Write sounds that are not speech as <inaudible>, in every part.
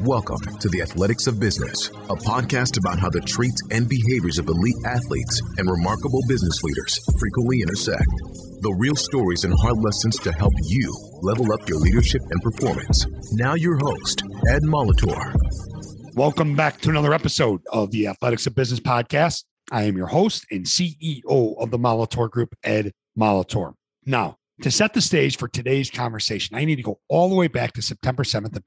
Welcome to the Athletics of Business, a podcast about how the traits and behaviors of elite athletes and remarkable business leaders frequently intersect. The real stories and hard lessons to help you level up your leadership and performance. Now, your host, Ed Molitor. Welcome back to another episode of the Athletics of Business podcast. I am your host and CEO of the Molitor Group, Ed Molitor. Now, to set the stage for today's conversation, I need to go all the way back to September 7th of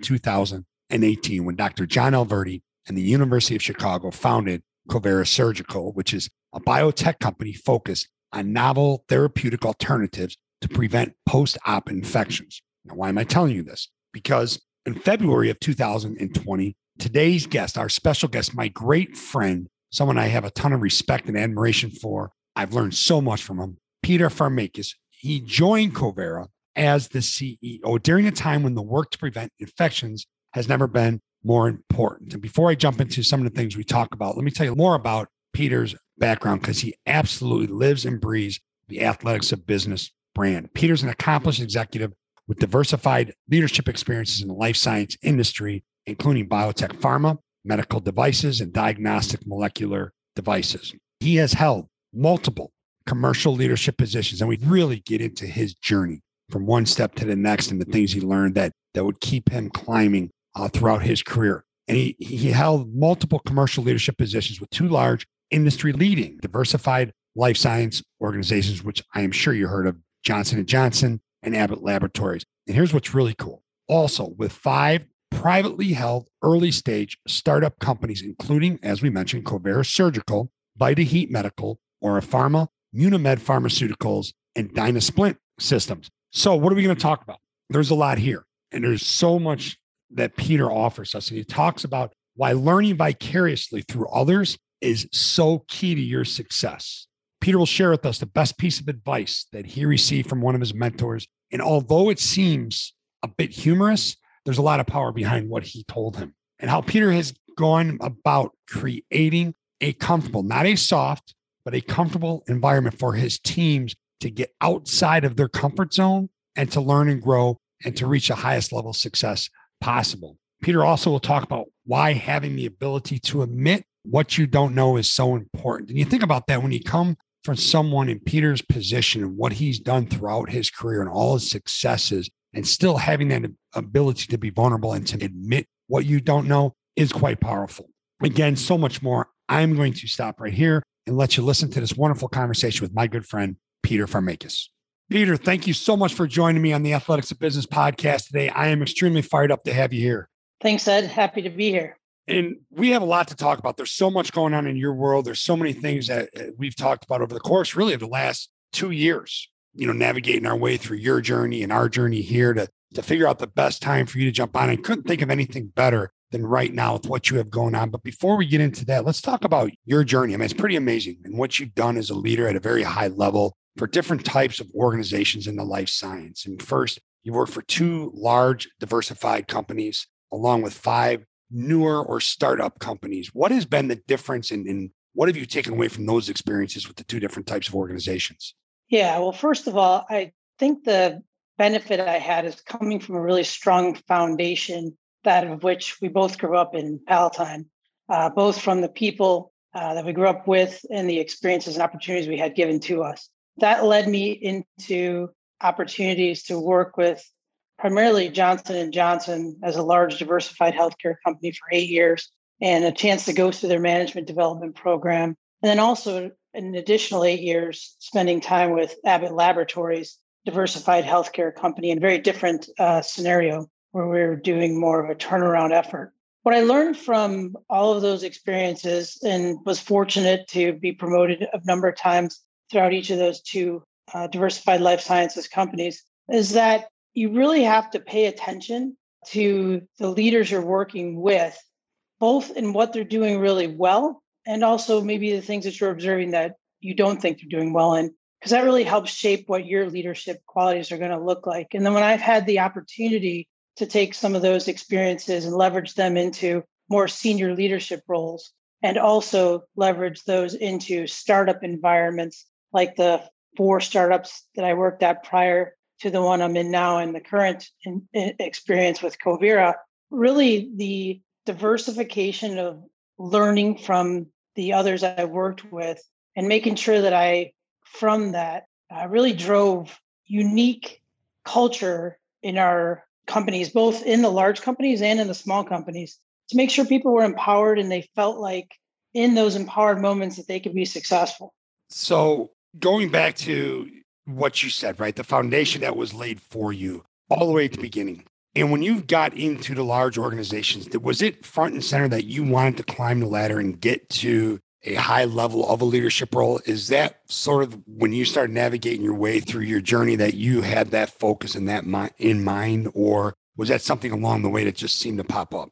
2018 when Dr. John Alverdy and the University of Chicago founded Covira Surgical, which is a biotech company focused on novel therapeutic alternatives to prevent post-op infections. Now, why am I telling you this? Because in February of 2020, today's guest, our special guest, my great friend, someone I have a ton of respect and admiration for, I've learned so much from him, Peter Farmakis, he joined Covira as the CEO during a time when the work to prevent infections has never been more important. And before I jump into some of the things we talk about, let me tell you more about Peter's background because he absolutely lives and breathes the athletics of business brand. Peter's an accomplished executive with diversified leadership experiences in the life science industry, including biotech pharma, medical devices, and diagnostic molecular devices. He has held multiple commercial leadership positions. And we really get into his journey from one step to the next and the things he learned that, that would keep him climbing uh, throughout his career. And he, he held multiple commercial leadership positions with two large industry leading diversified life science organizations, which I am sure you heard of Johnson & Johnson and Abbott Laboratories. And here's what's really cool. Also, with five privately held early stage startup companies, including, as we mentioned, Covira Surgical, VitaHeat Medical, OraPharma, Pharmaceuticals, and Dynasplint Systems. So, what are we going to talk about? There's a lot here, and there's so much that Peter offers us. And he talks about why learning vicariously through others is so key to your success. Peter will share with us the best piece of advice that he received from one of his mentors. And although it seems a bit humorous, there's a lot of power behind what he told him and how Peter has gone about creating a comfortable, not a soft, but a comfortable environment for his teams to get outside of their comfort zone and to learn and grow and to reach the highest level of success possible. Peter also will talk about why having the ability to admit what you don't know is so important. And you think about that when you come from someone in Peter's position and what he's done throughout his career and all his successes, and still having that ability to be vulnerable and to admit what you don't know is quite powerful. Again, so much more. I'm going to stop right here and let you listen to this wonderful conversation with my good friend, Peter Farmakis. Peter, thank you so much for joining me on the Athletics of Business podcast today. I am extremely fired up to have you here. Thanks, Ed. Happy to be here. And we have a lot to talk about. There's so much going on in your world. There's so many things that uh, we've talked about over the course, really, of the last two years. You know, navigating our way through your journey and our journey here to to figure out the best time for you to jump on. I couldn't think of anything better than right now with what you have going on. But before we get into that, let's talk about your journey. I mean, it's pretty amazing and what you've done as a leader at a very high level for different types of organizations in the life science. And first, you worked for two large diversified companies, along with five newer or startup companies. What has been the difference in, in what have you taken away from those experiences with the two different types of organizations? Yeah, well, first of all, I think the benefit I had is coming from a really strong foundation that of which we both grew up in Palatine, uh, both from the people uh, that we grew up with and the experiences and opportunities we had given to us. That led me into opportunities to work with primarily Johnson Johnson as a large diversified healthcare company for eight years, and a chance to go through their management development program, and then also an additional eight years spending time with Abbott Laboratories, diversified healthcare company, in a very different uh, scenario where we are doing more of a turnaround effort. What I learned from all of those experiences and was fortunate to be promoted a number of times throughout each of those two uh, diversified life sciences companies is that you really have to pay attention to the leaders you're working with, both in what they're doing really well and also maybe the things that you're observing that you don't think they're doing well in, because that really helps shape what your leadership qualities are going to look like. And then when I've had the opportunity to take some of those experiences and leverage them into more senior leadership roles and also leverage those into startup environments like the four startups that I worked at prior to the one I'm in now and the current in, in experience with Covira, really the diversification of learning from the others I worked with and making sure that I, from that, uh, really drove unique culture in our companies, both in the large companies and in the small companies, to make sure people were empowered and they felt like in those empowered moments that they could be successful. So, going back to what you said, right? The foundation that was laid for you all the way at the beginning. And when you got into the large organizations, was it front and center that you wanted to climb the ladder and get to a high level of a leadership role? Is that sort of when you started navigating your way through your journey that you had that focus and that in mind, or was that something along the way that just seemed to pop up?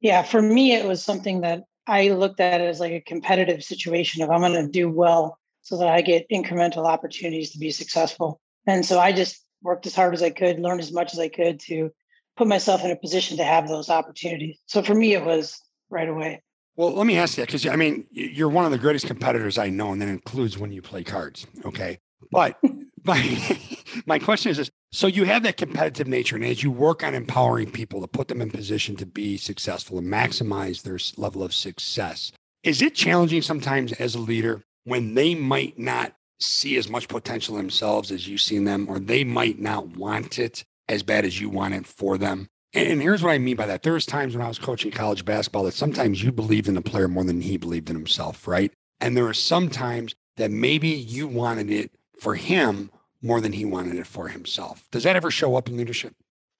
Yeah, for me, it was something that I looked at as like a competitive situation of I'm going to do well so that I get incremental opportunities to be successful. And so I just worked as hard as I could, learned as much as I could to put myself in a position to have those opportunities. So for me, it was right away. Well, let me ask you because I mean, you're one of the greatest competitors I know, and that includes when you play cards. Okay. But <laughs> my, my question is this so you have that competitive nature, and as you work on empowering people to put them in position to be successful and maximize their level of success, is it challenging sometimes as a leader when they might not see as much potential themselves as you see in them, or they might not want it as bad as you want it for them? And here's what I mean by that. There's times when I was coaching college basketball that sometimes you believed in the player more than he believed in himself, right? And there are some times that maybe you wanted it for him more than he wanted it for himself. Does that ever show up in leadership?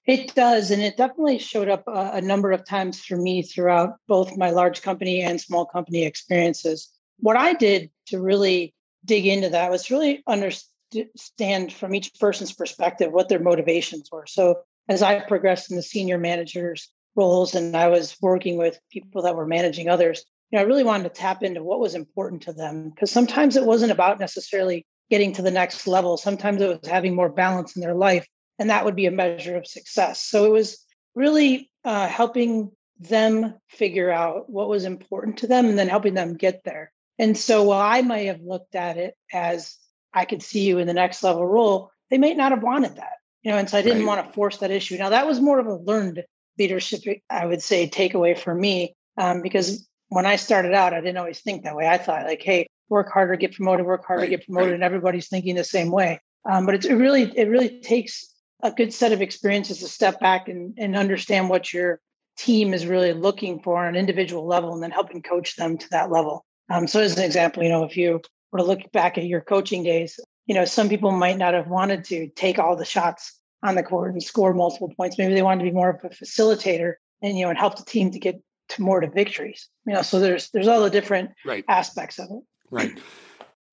It does. And it definitely showed up a, a number of times for me throughout both my large company and small company experiences. What I did to really dig into that was really understand from each person's perspective what their motivations were. So as I progressed in the senior managers roles and I was working with people that were managing others, you know, I really wanted to tap into what was important to them because sometimes it wasn't about necessarily getting to the next level. Sometimes it was having more balance in their life, and that would be a measure of success. So it was really uh, helping them figure out what was important to them and then helping them get there. And so while I may have looked at it as I could see you in the next level role, they may not have wanted that. You know, and so I didn't right. want to force that issue. Now that was more of a learned leadership, I would say, takeaway for me. Um, because when I started out, I didn't always think that way. I thought like, hey, work harder, get promoted, work harder, right, get promoted, right. and everybody's thinking the same way. Um, but it's, it really, it really takes a good set of experiences to step back and, and understand what your team is really looking for on an individual level, and then helping coach them to that level. Um, so, as an example, you know, if you were to look back at your coaching days, you know, some people might not have wanted to take all the shots on the court and score multiple points. Maybe they wanted to be more of a facilitator and you know and help the team to get to more to victories. You know, so there's there's all the different right. aspects of it. Right.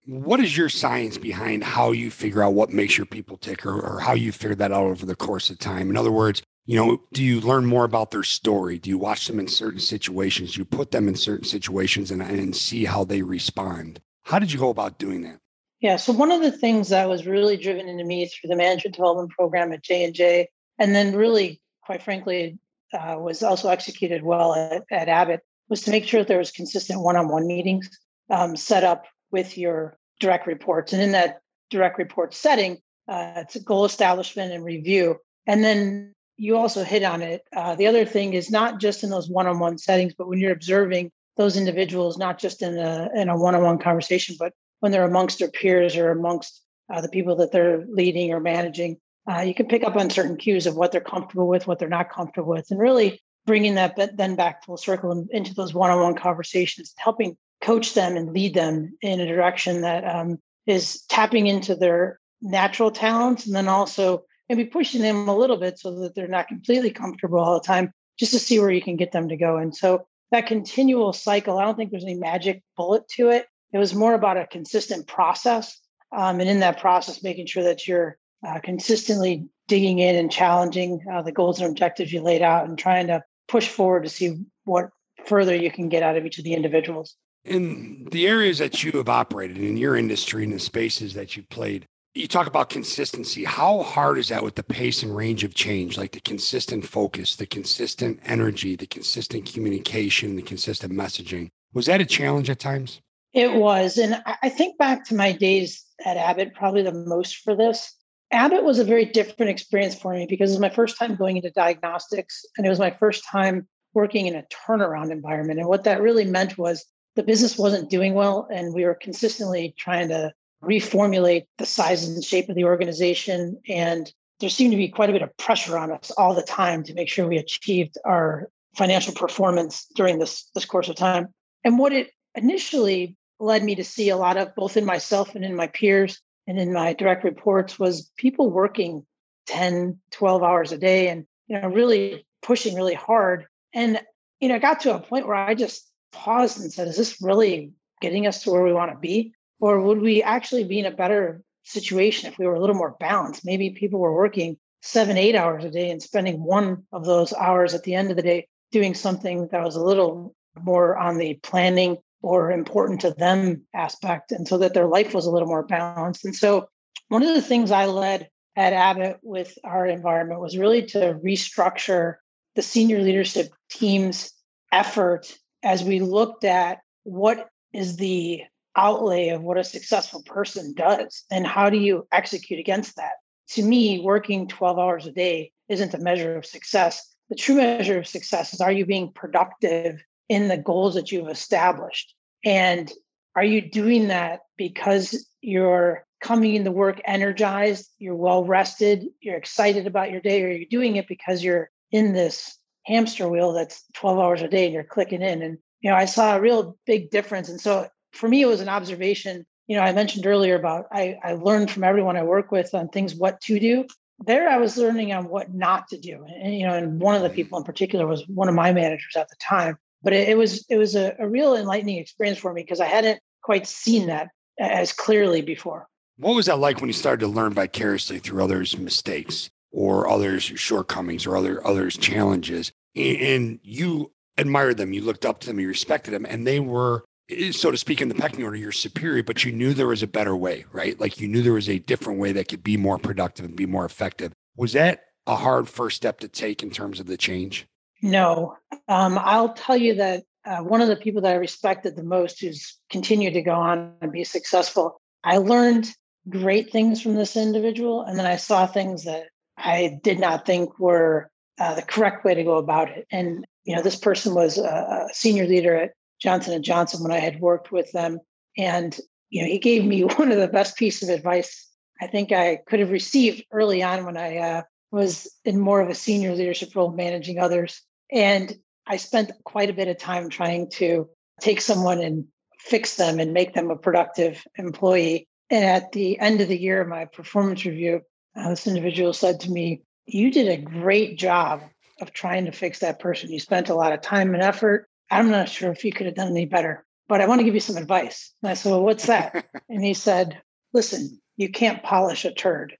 What is your science behind how you figure out what makes your people tick or, or how you figure that out over the course of time? In other words, you know, do you learn more about their story? Do you watch them in certain situations? Do you put them in certain situations and, and see how they respond? How did you go about doing that? Yeah, so one of the things that was really driven into me through the management development program at J and J, and then really, quite frankly, uh, was also executed well at, at Abbott, was to make sure that there was consistent one-on-one meetings um, set up with your direct reports. And in that direct report setting, uh, it's a goal establishment and review. And then you also hit on it. Uh, the other thing is not just in those one-on-one settings, but when you're observing those individuals, not just in a in a one-on-one conversation, but when they're amongst their peers or amongst uh, the people that they're leading or managing, uh, you can pick up on certain cues of what they're comfortable with, what they're not comfortable with, and really bringing that then back full circle into those one-on-one conversations, helping coach them and lead them in a direction that um, is tapping into their natural talents and then also maybe pushing them a little bit so that they're not completely comfortable all the time just to see where you can get them to go. And so that continual cycle i don't think there's any magic bullet to it. It was more about a consistent process um, and in that process making sure that you're uh, consistently digging in and challenging uh, the goals and objectives you laid out and trying to push forward to see what further you can get out of each of the individuals. In the areas that you have operated in your industry and the spaces that you played, you talk about consistency. How hard is that with the pace and range of change, like the consistent focus, the consistent energy, the consistent communication, the consistent messaging? Was that a challenge at times? It was. And I think back to my days at Abbott, probably the most for this. Abbott was a very different experience for me because it was my first time going into diagnostics and it was my first time working in a turnaround environment. And what that really meant was the business wasn't doing well and we were consistently trying to reformulate the size and shape of the organization. And there seemed to be quite a bit of pressure on us all the time to make sure we achieved our financial performance during this, this course of time. And what it initially led me to see a lot of both in myself and in my peers and in my direct reports was people working 10 12 hours a day and you know really pushing really hard and you know i got to a point where i just paused and said is this really getting us to where we want to be or would we actually be in a better situation if we were a little more balanced? Maybe people were working seven eight hours a day and spending one of those hours at the end of the day doing something that was a little more on the planning or important to them aspect and so that their life was a little more balanced. And so one of the things i led at abbott with our environment was really to restructure the senior leadership team's effort as we looked at what is the outlay of what a successful person does and how do you execute against that to me working 12 hours a day isn't a measure of success the true measure of success is are you being productive in the goals that you've established. And are you doing that because you're coming into work energized, you're well rested, you're excited about your day, or you're doing it because you're in this hamster wheel that's 12 hours a day and you're clicking in? And, you know, I saw a real big difference. And so for me, it was an observation. You know, I mentioned earlier about I, I learned from everyone I work with on things what to do. There, I was learning on what not to do. And, you know, and one of the mm-hmm. people in particular was one of my managers at the time but it, it was it was a, a real enlightening experience for me because I hadn't quite seen that as clearly before. What was that like when you started to learn vicariously through others' mistakes or others' shortcomings or other others' challenges, and you admired them, you looked up to them, you respected them, and they were, so to speak, in the pecking order, you're superior, but you knew there was a better way, right? Like you knew there was a different way that could be more productive and be more effective. Was that a hard first step to take in terms of the change? No, um, I'll tell you that uh, one of the people that I respected the most, who's continued to go on and be successful, I learned great things from this individual, and then I saw things that I did not think were uh, the correct way to go about it. And you know, this person was a, a senior leader at Johnson and Johnson when I had worked with them, and you know, he gave me <laughs> one of the best pieces of advice I think I could have received early on when I uh, was in more of a senior leadership role, managing others. And I spent quite a bit of time trying to take someone and fix them and make them a productive employee. And at the end of the year, my performance review, uh, this individual said to me, You did a great job of trying to fix that person. You spent a lot of time and effort. I'm not sure if you could have done any better, but I want to give you some advice. And I said, Well, what's that? <laughs> and he said, Listen, you can't polish a turd.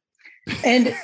And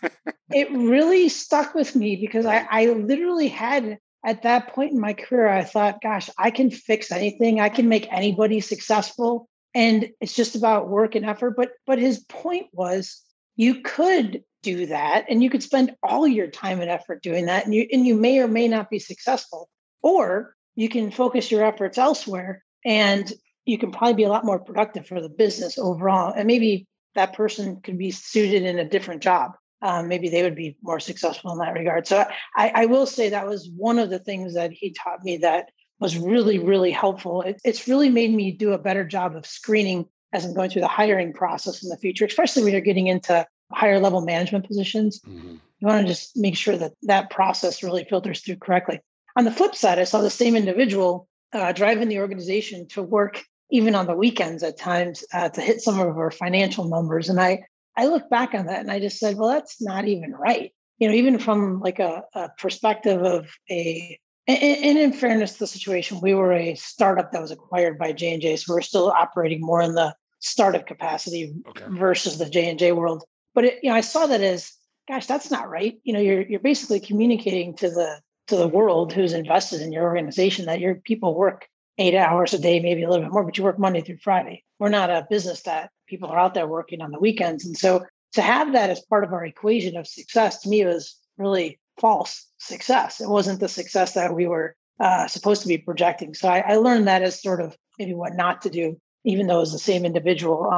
<laughs> it really stuck with me because I, I literally had at that point in my career, I thought, gosh, I can fix anything. I can make anybody successful. And it's just about work and effort. But but his point was you could do that and you could spend all your time and effort doing that. And you and you may or may not be successful. Or you can focus your efforts elsewhere and you can probably be a lot more productive for the business overall. And maybe that person could be suited in a different job. Um, maybe they would be more successful in that regard. So I, I, will say that was one of the things that he taught me that was really, really helpful. It, it's really made me do a better job of screening as I'm going through the hiring process in the future, especially when you're getting into higher level management positions. Mm-hmm. You want to just make sure that that process really filters through correctly. On the flip side, I saw the same individual uh, driving the organization to work even on the weekends at times uh, to hit some of our financial numbers. And I, I look back on that and I just said, well, that's not even right. You know, even from like a, a perspective of a, and, in fairness to the situation, we were a startup that was acquired by J and J, so we're still operating more in the startup capacity okay. versus the J and J world. But it, you know, I saw that as, gosh, that's not right. You know, you're you're basically communicating to the to the world who's invested in your organization that your people work eight hours a day, maybe a little bit more, but you work Monday through Friday. We're not a business that people are out there working on the weekends. And so to have that as part of our equation of success to me was really false success. It wasn't the success that we were uh, supposed to be projecting. So I, I, learned that as sort of maybe what not to do, even though it was the same individual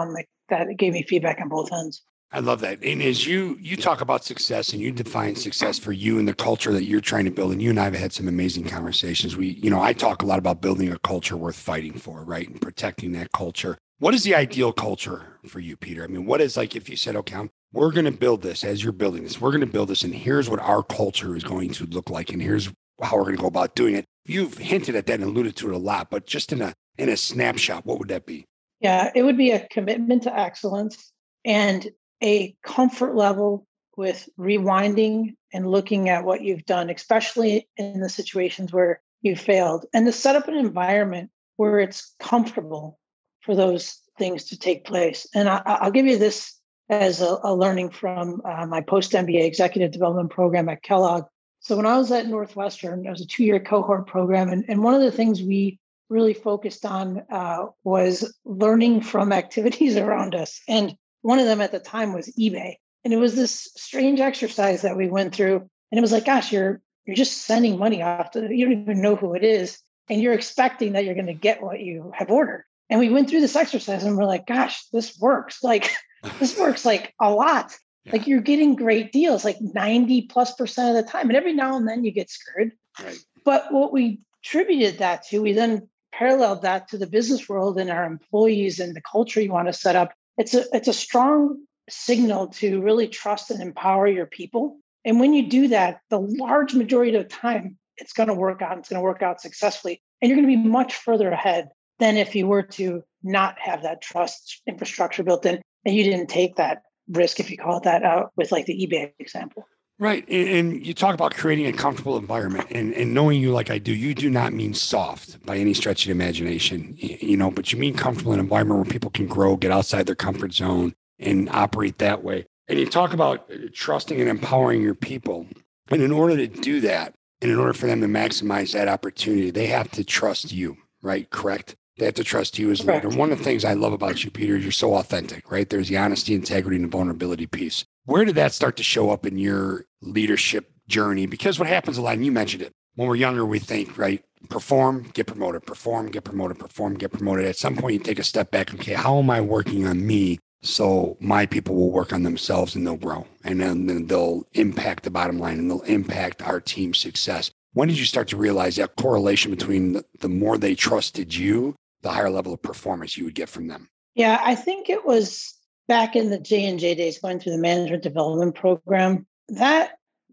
that gave me feedback on both ends. I love that. And as you you talk about success and you define success for you and the culture that you're trying to build, and you and I have had some amazing conversations. We, you know, I talk a lot about building a culture worth fighting for, right? And protecting that culture. What is the ideal culture for you, Peter? I mean, what is like if you said, okay, I'm, we're going to build this as you're building this, we're going to build this, and here's what our culture is going to look like, and here's how we're going to go about doing it. You've hinted at that and alluded to it a lot, but just in a in a snapshot, what would that be? Yeah, it would be a commitment to excellence and a comfort level with rewinding and looking at what you've done, especially in the situations where you failed, and to set up an environment where it's comfortable for those things to take place. And I, will give you this as a, a learning from uh, my post MBA executive development program at Kellogg. So when I was at Northwestern, it was a two year cohort program, and, and one of the things we really focused on uh, was learning from activities <laughs> around us. And one of them at the time was eBay. And it was this strange exercise that we went through. And it was like, gosh, you're you're just sending money off to you don't even know who it is. And you're expecting that you're going to get what you have ordered. And we went through this exercise and we're like, gosh, this works. <laughs> Like this <laughs> works like a lot. Yeah. Like you're getting great deals, like 90 plus percent of the time. And every now and then you get screwed. Right. But what we attributed that to, we then paralleled that to the business world and our employees and the culture you want to set up. It's a it's a strong signal to really trust and empower your people. And when you do that, the large majority of the time, it's going to work out. It's going to work out successfully. And you're going to be much further ahead than if you were to not have that trust infrastructure built in and you didn't take that risk, if you call it that, out with like the eBay example. Right. And, and, you talk about creating a comfortable environment and, and knowing you like I do, you do not mean soft by any stretch of the imagination, you know, but you mean comfortable in an environment where people can grow, get outside their comfort zone and operate that way. And you talk about uh, trusting and empowering your people. And in order to do that, and in order for them to maximize that opportunity, they have to trust you, right? Correct. They have to trust you as a leader. One of the things I love about you, Peter, is you're so authentic, right? There's the honesty, integrity, and the vulnerability piece. Where did that start to show up in your leadership journey? Because what happens a lot, and you mentioned it, when we're younger, we think, right? Perform, get promoted, perform, get promoted, perform, get promoted. At some point, you take a step back. Okay, how am I working on me so my people will work on themselves and they'll grow and then, they'll impact the bottom line and they'll impact our team's success. When did you start to realize that correlation between the more they trusted you the higher level of performance you would get from them? Yeah, I think it was back in the J and J days, going through the management development program. That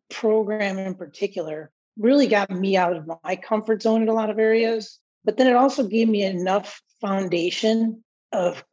program in particular really got me out of my comfort zone in a lot of areas, but then it also gave me enough foundation of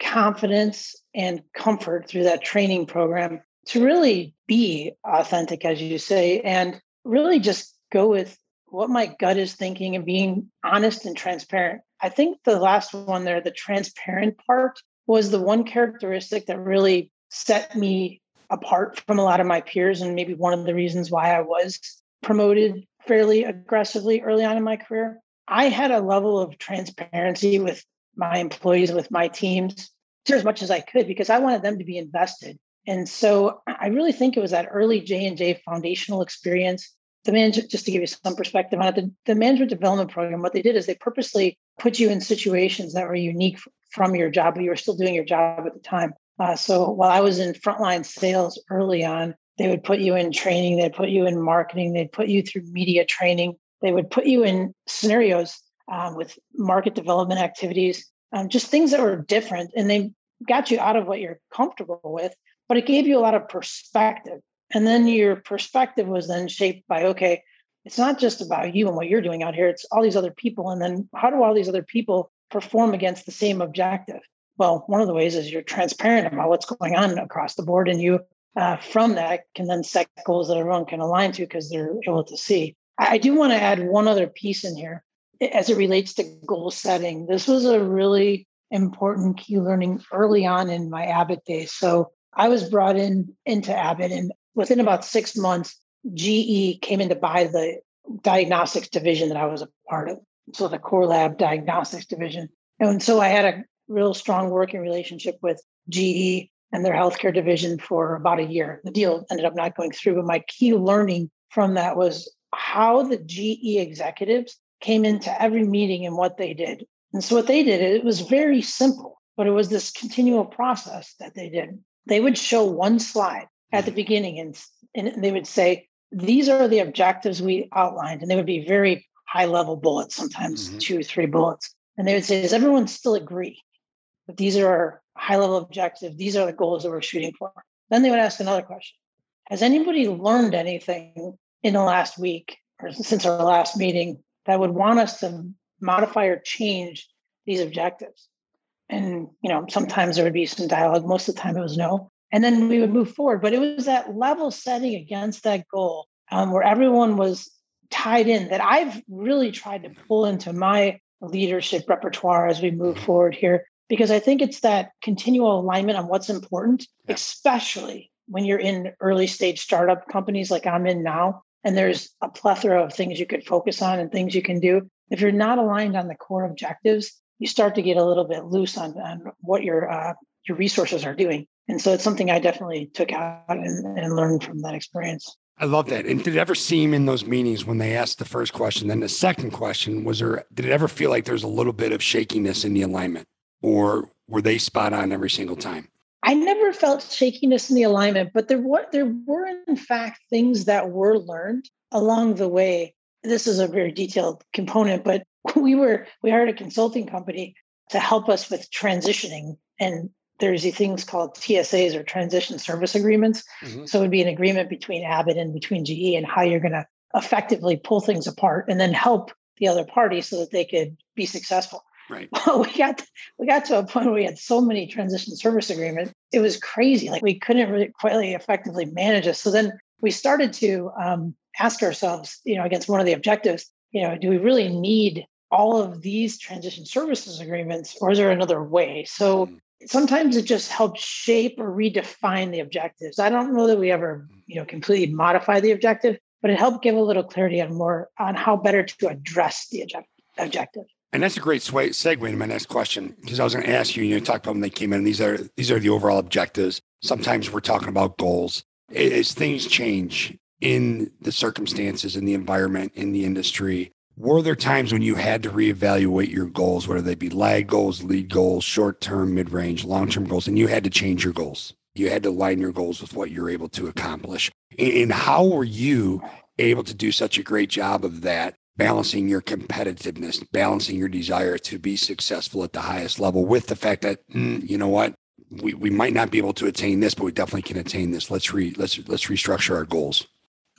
confidence and comfort through that training program to really be authentic, as you say, and really just go with what my gut is thinking and being honest and transparent. I think the last one there, the transparent part, was the one characteristic that really set me apart from a lot of my peers, and maybe one of the reasons why I was promoted fairly aggressively early on in my career. I had a level of transparency with my employees, with my teams, to as much as I could because I wanted them to be invested. And so I really think it was that early J and J foundational experience the management, just to give you some perspective on it, the, the management development program, what they did is they purposely put you in situations that were unique from your job, but you were still doing your job at the time. Uh, so while I was in frontline sales early on, they would put you in training, they'd put you in marketing, they'd put you through media training, they would put you in scenarios um, with market development activities, um, just things that were different. And they got you out of what you're comfortable with, but it gave you a lot of perspective. And then your perspective was then shaped by, okay, it's not just about you and what you're doing out here, it's all these other people. And then how do all these other people perform against the same objective? Well, one of the ways is you're transparent about what's going on across the board, and you uh, from that can then set goals that everyone can align to because they're able to see. I do want to add one other piece in here as it relates to goal setting. This was a really important key learning early on in my Abbott days. So I was brought in into Abbott, and within about six months, GE came in to buy the diagnostics division that I was a part of. So the core lab diagnostics division. And so I had a real strong working relationship with GE and their healthcare division for about a year. The deal ended up not going through, but my key learning from that was how the GE executives came into every meeting and what they did. And so what they did, it was very simple, but it was this continual process that they did they would show one slide at the mm. beginning and, and they would say, these are the objectives we outlined. And they would be very high level bullets, sometimes mm-hmm. two, three bullets. And they would say, does everyone still agree that these are our high level objectives? These are the goals that we're shooting for. Then they would ask another question. Has anybody learned anything in the last week or since our last meeting that would want us to modify or change these objectives? And you know, sometimes there would be some dialogue. Most of the time, it was no and then we would move forward. But it was that level setting against that goal um, where everyone was tied in that I've really tried to pull into my leadership repertoire as we move forward here, because I think it's that continual alignment on what's important, yeah. especially when you're in early stage startup companies like I'm in now. And there's a plethora of things you could focus on and things you can do. If you're not aligned on the core objectives, you start to get a little bit loose on, on what your uh, your resources are doing. And so it's something I definitely took out and, and learned from that experience. I love that. And did it ever seem in those meetings when they asked the first question, then the second question, was there, did it ever feel like there's a little bit of shakiness in the alignment or were they spot on every single time? I never felt shakiness in the alignment, but there were, there were in fact things that were learned along the way. This is a very detailed component, but <laughs> we were, we hired a consulting company to help us with transitioning and there's these things called TSAs or transition service agreements. Mm-hmm. So it would be an agreement between Abbott and between GE and how you're going to effectively pull things apart and then help the other party so that they could be successful. Right. <laughs> Well, we got we got to a point where we had so many transition service agreements. It was crazy. Like we couldn't really quite effectively manage it. So then we started to um, ask ourselves, you know, against one of the objectives, you know, do we really need all of these transition services agreements, or is there another way? So mm sometimes it just helps shape or redefine the objectives. I don't know that we ever, you know, completely modify the objective, but it helped give a little clarity on more on how better to address the objective. And that's a great segue to my next question because I was going to ask you. You know, talk about when they came in. These are these are the overall objectives. Sometimes we're talking about goals. As things change in the circumstances, in the environment, in the industry, were there times when you had to reevaluate your goals, whether they be lag goals, lead goals, short term, mid range, long term goals, and you had to change your goals? You had to align your goals with what you're able to accomplish. And how were you able to do such a great job of that, balancing your competitiveness, balancing your desire to be successful at the highest level with the fact that, mm, you know what, we, we might not be able to attain this, but we definitely can attain this. Let's re let's let's restructure our goals.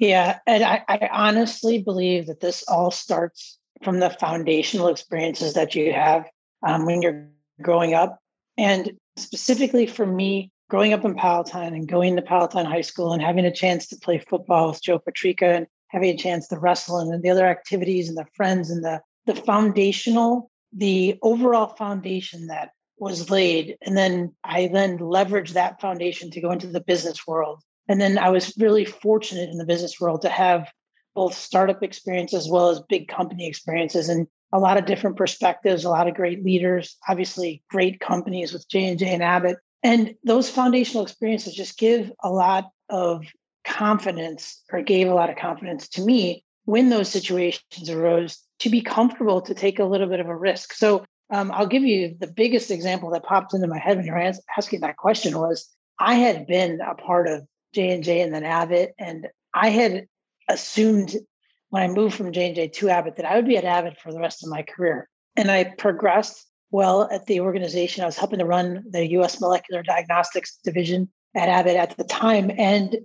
Yeah, and I, I honestly believe that this all starts from the foundational experiences that you have um, when you're growing up. And specifically for me, growing up in Palatine and going to Palatine High School and having a chance to play football with Joe Patrica and having a chance to wrestle and the other activities and the friends and the the foundational, the overall foundation that was laid. And then I then leveraged that foundation to go into the business world and then I was really fortunate in the business world to have both startup experience as well as big company experiences and a lot of different perspectives, a lot of great leaders, obviously great companies with J&J and Abbott. And those foundational experiences just give a lot of confidence or gave a lot of confidence to me when those situations arose to be comfortable to take a little bit of a risk. So um, I'll give you the biggest example that popped into my head when you're asking that question was I had been a part of J and J and then Abbott. And I had assumed when I moved from J and J to Abbott that I would be at Abbott for the rest of my career. And I progressed well at the organization. I was helping to run the U.S. Molecular Diagnostics division at Abbott at the time, and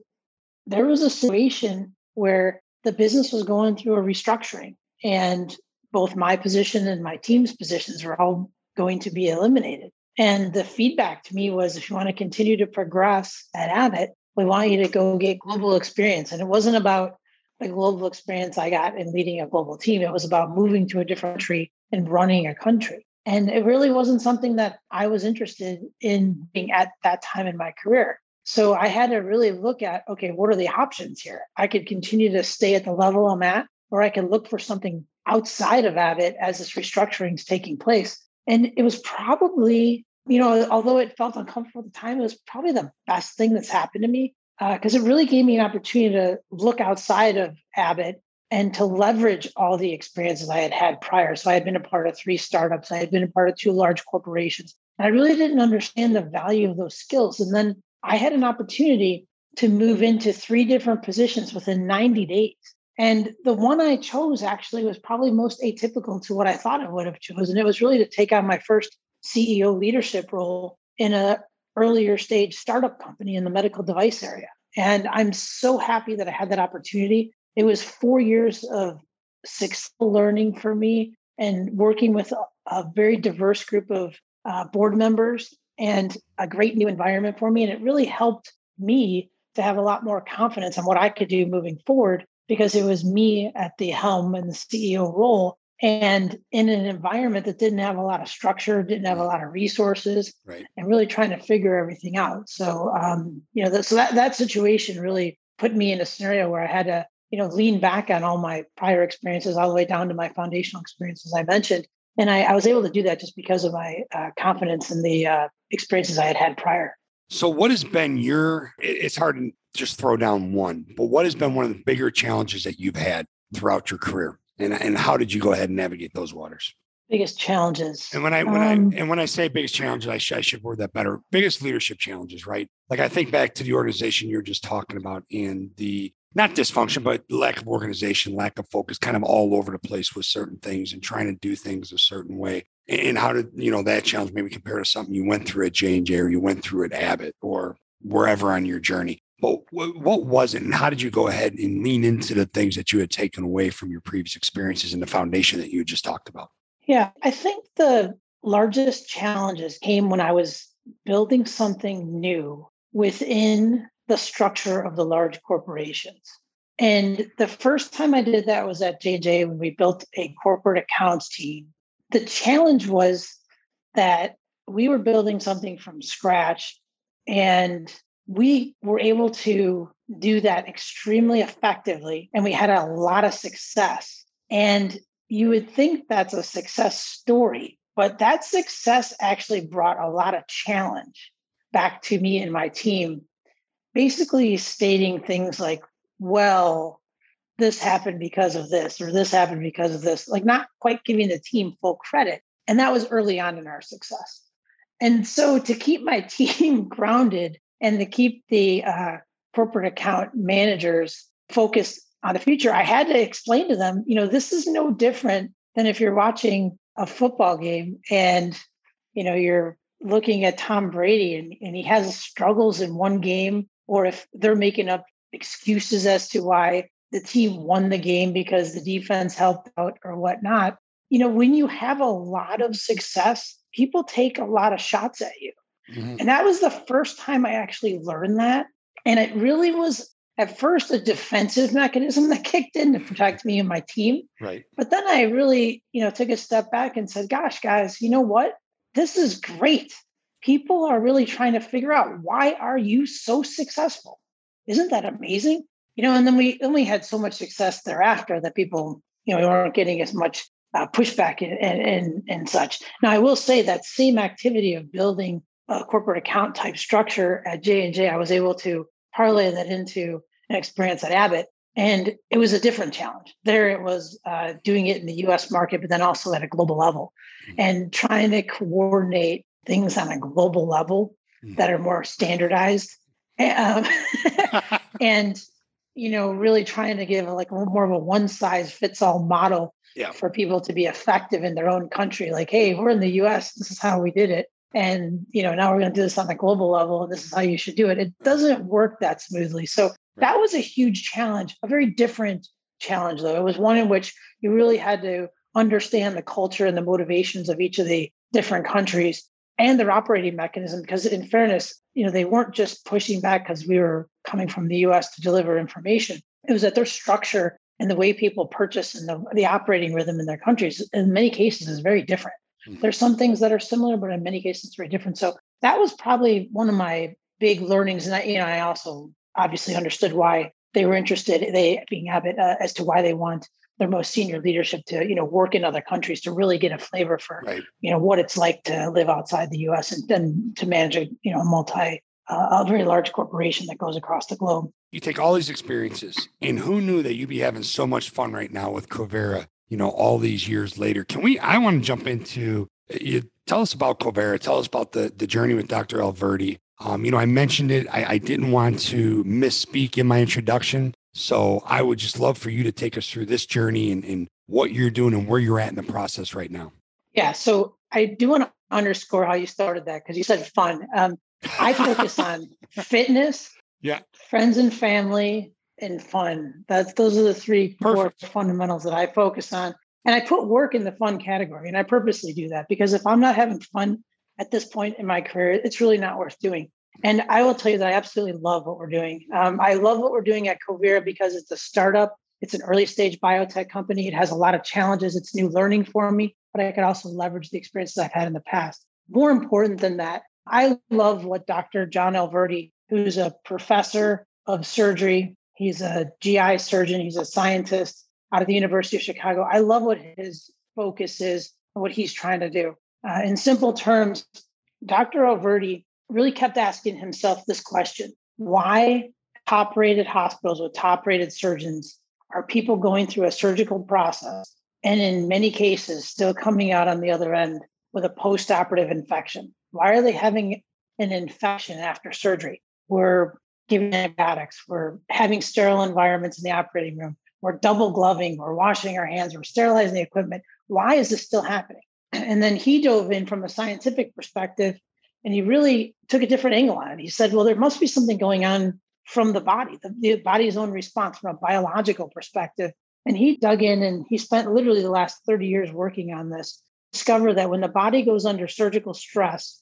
there was a situation where the business was going through a restructuring, and both my position and my team's positions were all going to be eliminated. And the feedback to me was if you want to continue to progress at Abbott, we want you to go get global experience. And it wasn't about the global experience I got in leading a global team. It was about moving to a different country and running a country. And it really wasn't something that I was interested in being at that time in my career. So I had to really look at okay, what are the options here? I could continue to stay at the level I'm at, or I could look for something outside of Abbott as this restructuring is taking place. And it was probably you know, although it felt uncomfortable at the time, it was probably the best thing that's happened to me because uh, it really gave me an opportunity to look outside of Abbott and to leverage all the experiences I had had prior. So I had been a part of three startups, I had been a part of two large corporations. And I really didn't understand the value of those skills. And then I had an opportunity to move into three different positions within 90 days. And the one I chose actually was probably most atypical to what I thought I would have chosen. It was really to take on my first CEO leadership role in a earlier stage startup company in the medical device area. And I'm so happy that I had that opportunity. It was four years of successful learning for me and working with a, very diverse group of uh, board members and a great new environment for me. And it really helped me to have a lot more confidence in what I could do moving forward because it was me at the helm and the CEO role and in an environment that didn't have a lot of structure, didn't have a lot of resources, right. and really trying to figure everything out. So, um, you know, so that that situation really put me in a scenario where I had to, you know, lean back on all my prior experiences, all the way down to my foundational experiences I mentioned, and I, I was able to do that just because of my uh, confidence in the uh, experiences I had had prior. So, what has been your? It's hard to just throw down one, but what has been one of the bigger challenges that you've had throughout your career, and and how did you go ahead and navigate those waters? Biggest challenges. And when I when um, I and when I say biggest challenges, I, sh- I should word that better. Biggest leadership challenges, right? Like I think back to the organization you're just talking about, and the not dysfunction, but lack of organization, lack of focus, kind of all over the place with certain things and trying to do things a certain way. And how did you know that challenge maybe compare to something you went through at J and J or you went through at Abbott or wherever on your journey? But what was it, and how did you go ahead and lean into the things that you had taken away from your previous experiences and the foundation that you just talked about? Yeah, I think the largest challenges came when I was building something new within the structure of the large corporations. And the first time I did that was at JJ when we built a corporate accounts team. The challenge was that we were building something from scratch and we were able to do that extremely effectively and we had a lot of success. And you would think that's a success story, but that success actually brought a lot of challenge back to me and my team basically stating things like, well, this happened because of this, or this happened because of this, like not quite giving the team full credit. And that was early on in our success. And so to keep my <laughs> team grounded and to keep the uh, corporate account managers focused on the future, I had to explain to them, you know, this is no different than if you're watching a football game and, you know, you're looking at Tom Brady and, and he has struggles in one game or if they're making up excuses as to why the team won the game because the defense helped out or whatnot. You know, when you have a lot of success, people take a lot of shots at you. Mm-hmm. And that was the first time I actually learned that. And it really was at first a defensive mechanism that <laughs> kicked in to protect me and my team. Right. But then I really, you know, took a step back and said, gosh, guys, you know what? This is great people are really trying to figure out why are you so successful isn't that amazing you know and then we then we had so much success thereafter that people you know we weren't getting as much uh, pushback and, and and such now i will say that same activity of building a corporate account type structure at j&j i was able to parlay that into an experience at abbott and it was a different challenge there it was uh, doing it in the us market but then also at a global level mm-hmm. and trying to coordinate things on a global level mm. that are more standardized um, <laughs> and you know really trying to give like more of a one size fits all model yeah. for people to be effective in their own country like hey we're in the us this is how we did it and you know now we're going to do this on a global level and this is how you should do it. It doesn't work that smoothly. So that was a huge challenge a very different challenge though. It was one in which you really had to understand the culture and the motivations of each of the different countries and their operating mechanism because in fairness you know they weren't just pushing back because we were coming from the us to deliver information. It was that their structure and the way people purchase and the, the operating rhythm in their countries in many cases is very different mm-hmm. there's some things that are similar but in many cases very different so that was probably one of my big learnings and I, you know i also obviously understood why they were interested they being abbott uh, as to why they want their most senior leadership to you know work in other countries to really get a flavor for right. you know what it's like to live outside the U.S. and then to manage a you know a multi uh, a very large corporation that goes across the globe. You take all these experiences, and who knew that you'd be having so much fun right now with Covira? You know, all these years later. Can we? I want to jump into you. Tell us about Covira. Tell us about the the journey with Dr. Alverdy. Um, you know, I mentioned it. I, I didn't want to misspeak in my introduction. So I would just love for you to take us through this journey and, and what you're doing and where you're at in the process right now. Yeah. So I do want to underscore how you started that because you said fun. Um, I focus on <laughs> fitness, yeah, friends and family, and fun. That's those are the three Perfect. core fundamentals that I focus on. And I put work in the fun category, and I purposely do that because if I'm not having fun at this point in my career, it's really not worth doing. And I will tell you that I absolutely love what we're doing. Um, I love what we're doing at Covira because it's a startup. It's an early stage biotech company. It has a lot of challenges. It's new learning for me, but I could also leverage the experiences I've had in the past. More important than that, I love what Dr. John Alverdy, who's a professor of surgery, he's a GI surgeon, he's a scientist out of the University of Chicago. I love what his focus is and what he's trying to do. Uh, in simple terms, Dr. Alverdy really kept asking himself this question why top rated hospitals with top rated surgeons are people going through a surgical process and in many cases still coming out on the other end with a post operative infection? Why are they having an infection after surgery? We're giving antibiotics, we're having sterile environments in the operating room, we're double gloving, we're washing our hands, we're sterilizing the equipment. Why is this still happening? <clears throat> And then he dove in from a scientific perspective and he really took a different angle on it. He said, well, there must be something going on from the body, the, the body's own response from a biological perspective. And he dug in and he spent literally the last 30 years working on this, discover that when the body goes under surgical stress,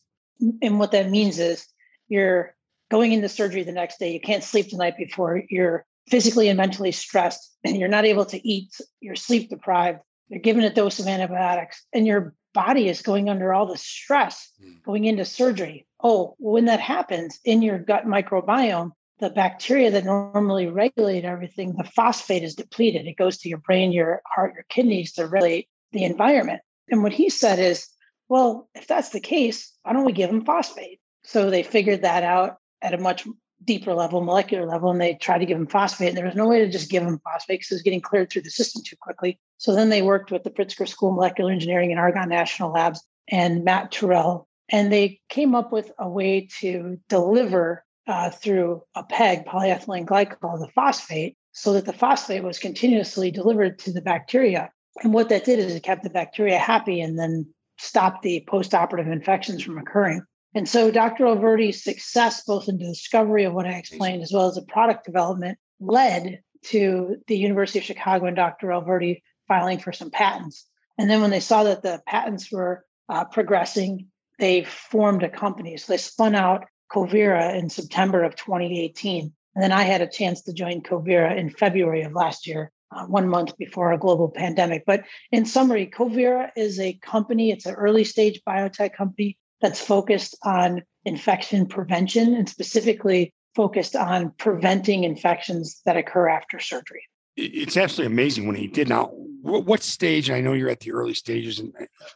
and what that means is you're going into surgery the next day, you can't sleep the night before, you're physically and mentally stressed, <clears throat> and you're not able to eat, you're sleep deprived, you're given a dose of antibiotics, and your body is going under all the stress hmm. going into surgery. Oh, when that happens in your gut microbiome, the bacteria that normally regulate everything, the phosphate is depleted. It goes to your brain, your heart, your kidneys to regulate the environment. And what he said is, well, if that's the case, why don't we give them phosphate? So they figured that out at a much deeper level, molecular level, and they tried to give them phosphate. And there was no way to just give them phosphate because it was getting cleared through the system too quickly. So then they worked with the Pritzker School of Molecular Engineering and Argonne National Labs and Matt Tirrell, and they came up with a way to deliver uh, through a PEG, polyethylene glycol, the phosphate, so that the phosphate was continuously delivered to the bacteria. And what that did is it kept the bacteria happy and then stopped the post-operative infections from occurring. And so Dr. Alverdy's success, both in the discovery of what I explained, as well as the product development, led to the University of Chicago and Dr. Alverdy filing for some patents. And then when they saw that the patents were uh, progressing, they formed a company. So they spun out Covira in September of 2018. And then I had a chance to join Covira in February of last year, uh, one month before a global pandemic. But in summary, Covira is a company, it's an early stage biotech company that's focused on infection prevention and specifically focused on preventing infections that occur after surgery. It's absolutely amazing when he did. Now, what stage? I know you're at the early stages and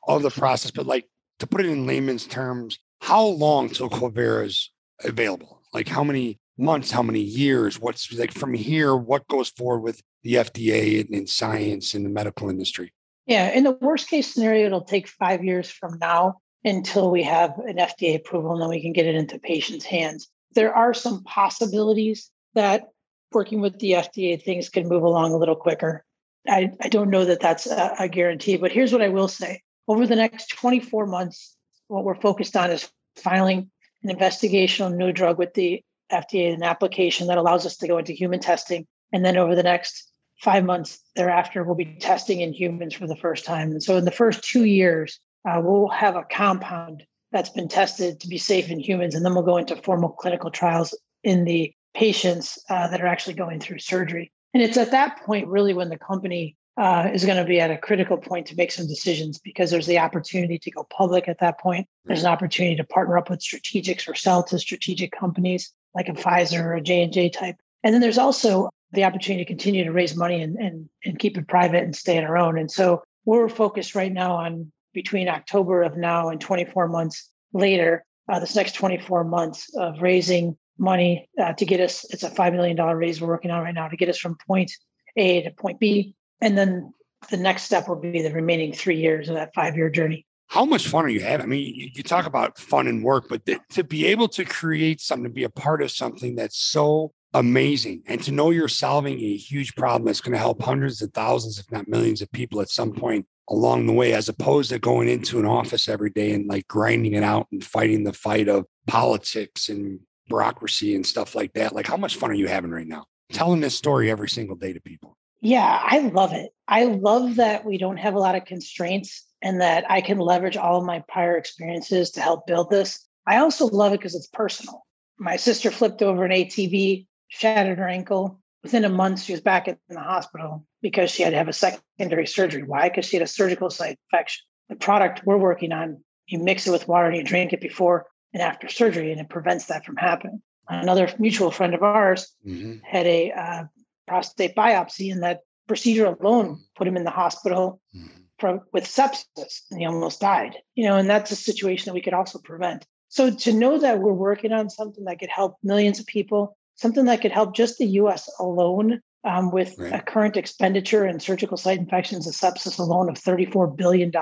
of the process, but like to put it in layman's terms, how long till Covira is available? Like how many months, how many years? What's like from here? What goes forward with the FDA and in science and the medical industry? Yeah, in the worst case scenario, it'll take five years from now until we have an FDA approval and then we can get it into patients' hands. There are some possibilities that working with the FDA, things can move along a little quicker. I, I don't know that that's a, a guarantee, but here's what I will say. Over the next 24 months, what we're focused on is filing an investigational new drug with the FDA, an application that allows us to go into human testing. And then over the next five months thereafter, we'll be testing in humans for the first time. And so in the first two years, uh, we'll have a compound that's been tested to be safe in humans, and then we'll go into formal clinical trials in the patients uh, that are actually going through surgery. And it's at that point, really, when the company uh, is going to be at a critical point to make some decisions because there's the opportunity to go public at that point. There's an opportunity to partner up with strategics or sell to strategic companies like a Pfizer or a J&J type. And then there's also the opportunity to continue to raise money and, and, and keep it private and stay on our own. And so we're focused right now on between October of now and 24 months later, uh, this next 24 months of raising money uh, to get us, it's a $5 million raise we're working on right now to get us from point A to point B. And then the next step will be the remaining three years of that five year journey. how much fun are you having? I mean, you, you talk about fun and work, but th- to be able to create something, to be a part of something that's so amazing and to know you're solving a huge problem that's going to help hundreds of thousands, if not millions of people at some point along the way, as opposed to going into an office every day and like grinding it out and fighting the fight of politics and bureaucracy and stuff like that. Like, how much fun are you having right now? Telling this story every single day to people. Yeah, I love it. I love that we don't have a lot of constraints and that I can leverage all of my prior experiences to help build this. I also love it because it's personal. My sister flipped over an ATV, shattered her ankle. Within a month, she was back in the hospital because she had to have a secondary surgery. Why? Because she had a surgical site infection. The product we're working on, you mix it with water and you drink it before and after surgery, and it prevents that from happening. Another mutual friend of ours mm-hmm. had a uh, prostate biopsy, and that procedure alone put him in the hospital mm-hmm. for, with sepsis, and he almost died. You know, and that's a situation that we could also prevent. So to know that we're working on something that could help millions of people, something that could help just the U.S. alone um, with right. a current expenditure in surgical site infections and sepsis alone of $34 billion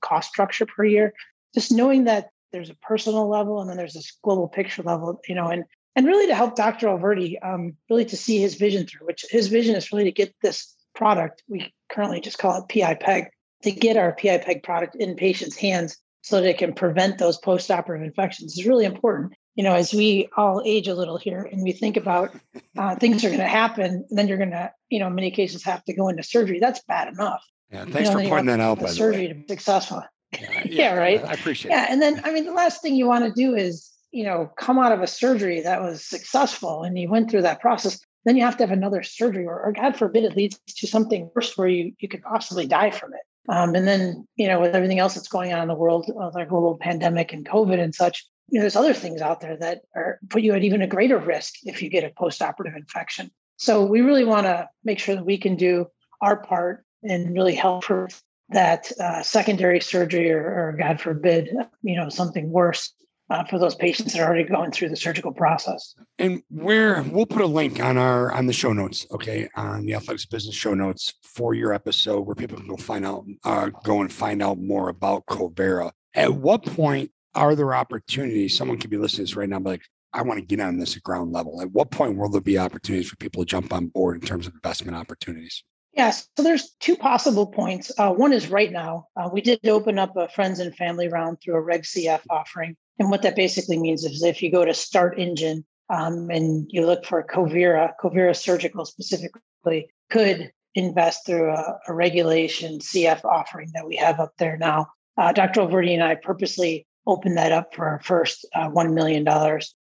cost structure per year. Just knowing that there's a personal level and then there's this global picture level, you know, and and really to help Dr. Alverdy um, really to see his vision through, which his vision is really to get this product, we currently just call it PI PEG, to get our PI PEG product in patients' hands so that it can prevent those post-operative infections is really important. You know, as we all age a little here and we think about uh, things are going to happen, then you're going to, you know, in many cases have to go into surgery. That's bad enough. Yeah, thanks you know, for pointing that out. By surgery to be successful. Yeah, <laughs> yeah, yeah, right. I appreciate. Yeah, it. and then I mean, the last thing you want to do is you know come out of a surgery that was successful and you went through that process. Then you have to have another surgery, or, or God forbid, it leads to something worse where you you could possibly die from it. Um, and then you know with everything else that's going on in the world, uh, like global pandemic and COVID and such, you know there's other things out there that are put you at even a greater risk if you get a post-operative infection. So we really want to make sure that we can do our part and really help for that uh, secondary surgery or, or, God forbid, you know, something worse uh, for those patients that are already going through the surgical process. And where we'll put a link on our on the show notes, okay, on the athletics business show notes for your episode where people can go find out, uh, go and find out more about Covira. At what point are there opportunities? Someone could be listening to this right now, like, I want to get on this at ground level. At what point will there be opportunities for people to jump on board in terms of investment opportunities? Yes. So there's two possible points. Uh, one is right now. Uh, we did open up a friends and family round through a Reg CF offering. And what that basically means is if you go to StartEngine um, and you look for Covira, Covira Surgical specifically, could invest through a, a regulation CF offering that we have up there now. Uh, Dr. Alverdy and I purposely opened that up for our first uh, $1 million.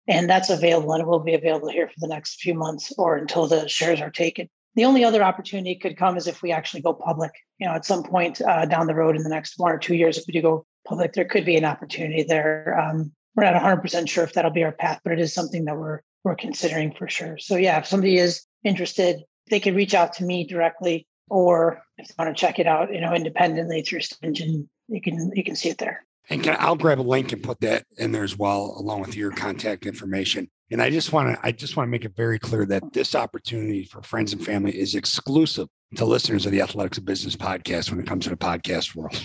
And that's available and it will be available here for the next few months or until the shares are taken. The only other opportunity could come is if we actually go public. You know, at some point uh, down the road in the next one or two years, if we do go public, there could be an opportunity there. Um, we're not 100% sure if that'll be our path, but it is something that we're we're considering for sure. So yeah, if somebody is interested, they can reach out to me directly, or if they want to check it out, you know, independently through Engine, you can you can see it there. And can, I'll grab a link and put that in there as well, along with your contact information. And I just want to I just want to make it very clear that this opportunity for friends and family is exclusive to listeners of the Athletics of Business podcast when it comes to the podcast world.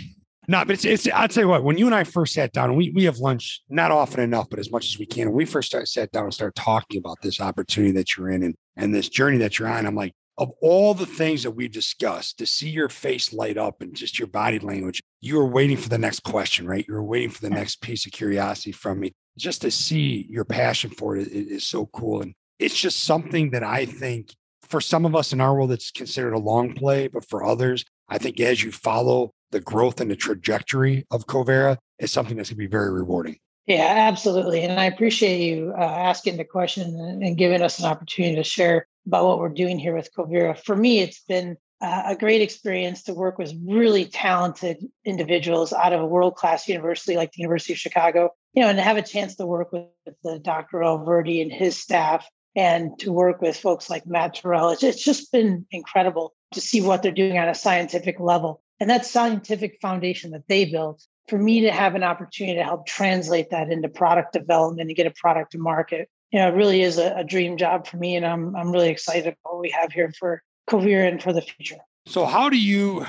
No, but it's, it's I'll tell you what, when you and I first sat down, we we have lunch not often enough, but as much as we can. We first start, sat down and started talking about this opportunity that you're in and, and this journey that you're on, I'm like, of all the things that we've discussed, to see your face light up and just your body language, you were waiting for the next question, right? You were waiting for the next piece of curiosity from me. Just to see your passion for it is, is so cool. And it's just something that I think for some of us in our world, it's considered a long play, but for others, I think as you follow the growth and the trajectory of Covira, it's something that's going to be very rewarding. Yeah, absolutely. And I appreciate you uh, asking the question and, and, giving us an opportunity to share about what we're doing here with Covira. For me, it's been a great experience to work with really talented individuals out of a world class university like the University of Chicago, you know, and to have a chance to work with, with the Dr. Alverdy and his staff and to work with folks like Matt Tirrell. It's, it's just been incredible to see what they're doing on a scientific level. And that scientific foundation that they built for me to have an opportunity to help translate that into product development and get a product to market, you know, it really is a, a dream job for me. And I'm, I'm really excited about what we have here for Covira and for the future. So how do you,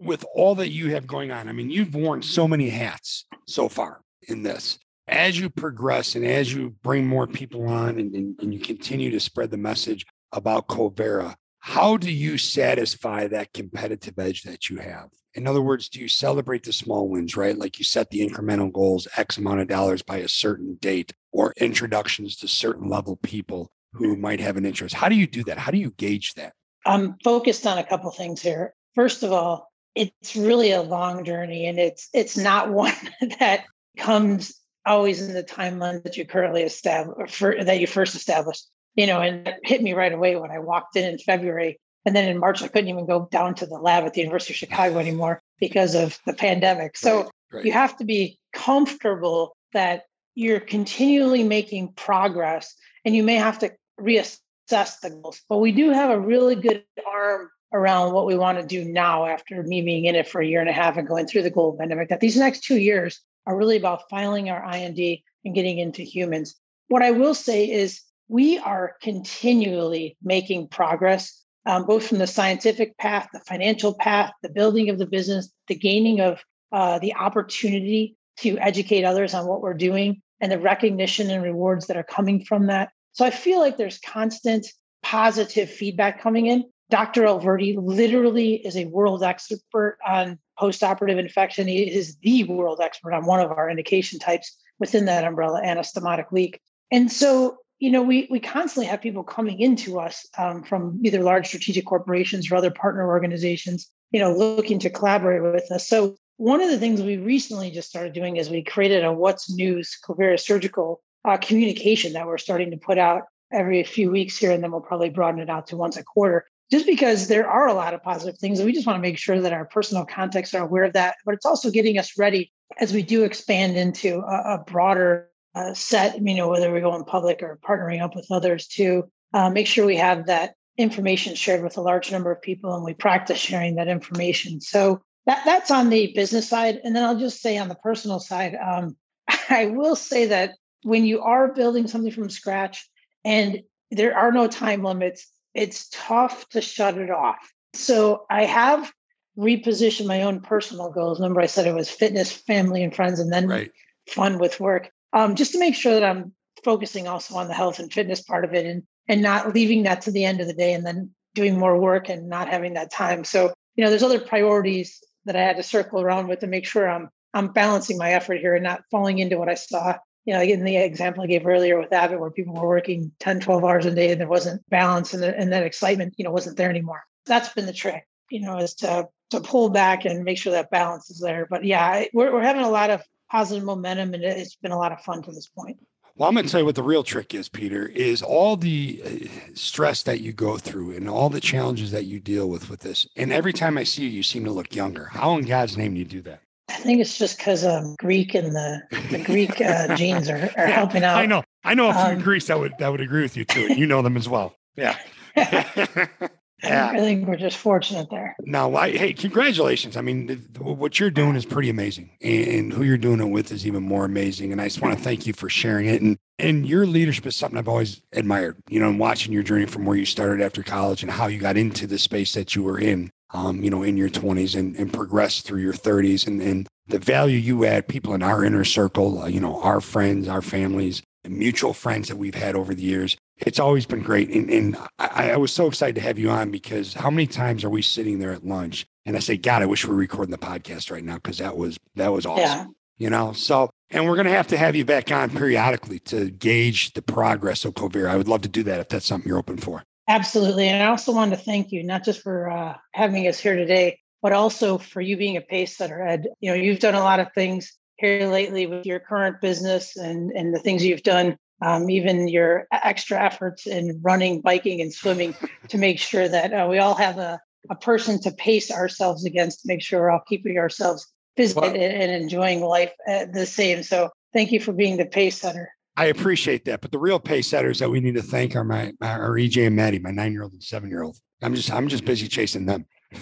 with all that you have going on, I mean, you've worn so many hats so far in this. As you progress and as you bring more people on and, and, and you continue to spread the message about Covira, how do you satisfy that competitive edge that you have? In other words, do you celebrate the small wins, right? Like you set the incremental goals, X amount of dollars by a certain date, or introductions to certain level people who might have an interest. How do you do that? How do you gauge that? I'm focused on a couple things here. First of all, it's really a long journey and it's it's not <laughs> one that comes always in the timeline that you currently established that you first established you know and it hit me right away when i walked in in february and then in march i couldn't even go down to the lab at the university of chicago <sighs> anymore because of the pandemic so right, right. you have to be comfortable that you're continually making progress and you may have to reassess the goals but we do have a really good arm around what we want to do now after me being in it for a year and a half and going through the global pandemic that these next two years are really about filing our IND and getting into humans. What I will say is we are continually making progress, um, both from the scientific path, the financial path, the building of the business, the gaining of uh, the opportunity to educate others on what we're doing, and the recognition and rewards that are coming from that. So I feel like there's constant positive feedback coming in. Dr. Alverdy literally is a world expert on postoperative infection. He is the world expert on one of our indication types within that umbrella, anastomotic leak. And so, you know, we we constantly have people coming into us um, from either large strategic corporations or other partner organizations, you know, looking to collaborate with us. So one of the things we recently just started doing is we created a What's News Covira Surgical uh, communication that we're starting to put out every few weeks here, and then we'll probably broaden it out to once a quarter just because there are a lot of positive things. And we just want to make sure that our personal contacts are aware of that. But it's also getting us ready as we do expand into a, a broader uh, set, you know, whether we go in public or partnering up with others to uh, make sure we have that information shared with a large number of people and we practice sharing that information. So that, that's on the business side. And then I'll just say on the personal side, um, <laughs> I will say that when you are building something from scratch and there are no time limits, it's tough to shut it off. So I have repositioned my own personal goals. Remember, I said it was fitness, family, and friends, and then right. fun with work. Um, just to make sure that I'm focusing also on the health and fitness part of it and and not leaving that to the end of the day and then doing more work and not having that time. So, you know, there's other priorities that I had to circle around with to make sure I'm I'm balancing my effort here and not falling into what I saw you know, in the example I gave earlier with Abbott, where people were working 10, 12 hours a day and there wasn't balance and, and that excitement, you know, wasn't there anymore. That's been the trick, you know, is to, to pull back and make sure that balance is there. But yeah, we're, we're having a lot of positive momentum and it's been a lot of fun to this point. Well, I'm going to tell you what the real trick is, Peter, is all the uh, stress that you go through and all the challenges that you deal with with this. And every time I see you, you seem to look younger. How in God's name do you do that? I think it's just because um, Greek and the the Greek uh, <laughs> genes are, are yeah, helping out. I know. I know a few um, Greeks that would that would agree with you too. You know them as well. Yeah. <laughs> <laughs> yeah. I think we're just fortunate there. No, I, hey, congratulations. I mean, what you're doing is pretty amazing, and who you're doing it with is even more amazing. And I just want to thank you for sharing it. And and your leadership is something I've always admired. You know, and watching your journey from where you started after college and how you got into the space that you were in um, you know, in your 20s and, and progress through your 30s and, and the value you add, people in our inner circle, uh, you know, our friends, our families, mutual friends that we've had over the years. It's always been great. And, and I, I, was so excited to have you on because how many times are we sitting there at lunch and I say, God, I wish we were recording the podcast right now because that was that was awesome. Yeah. You know, so and we're gonna have to have you back on periodically to gauge the progress of Covera. I would love to do that if that's something you're open for. Absolutely. And I also want to thank you, not just for uh, having us here today, but also for you being a pace setter, Ed. You know, you've done a lot of things here lately with your current business and, and the things you've done, um, even your extra efforts in running, biking, and swimming to make sure that uh, we all have a, a person to pace ourselves against to make sure we're all keeping ourselves busy well, and, and enjoying life uh, the same. So thank you for being the pace setter. I appreciate that, but the real pace setters that we need to thank are my, my are EJ and Maddie, my nine year old and seven year old. I'm just I'm just busy chasing them. <laughs>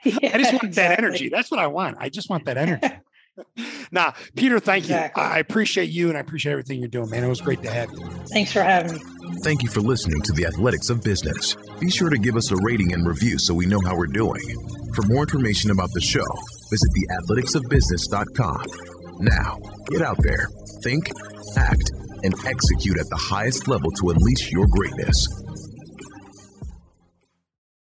<laughs> yeah, I just want exactly. that energy. That's what I want. I just want that energy. <laughs> <laughs> now, Peter, thank exactly. you. I appreciate you and I appreciate everything you're doing, man. It was great to have you. Thanks for having me. Thank you for listening to the Athletics of Business. Be sure to give us a rating and review so we know how we're doing. For more information about the show, visit theathleticsofbusiness.com. Now, get out there, think, act, and execute at the highest level to unleash your greatness.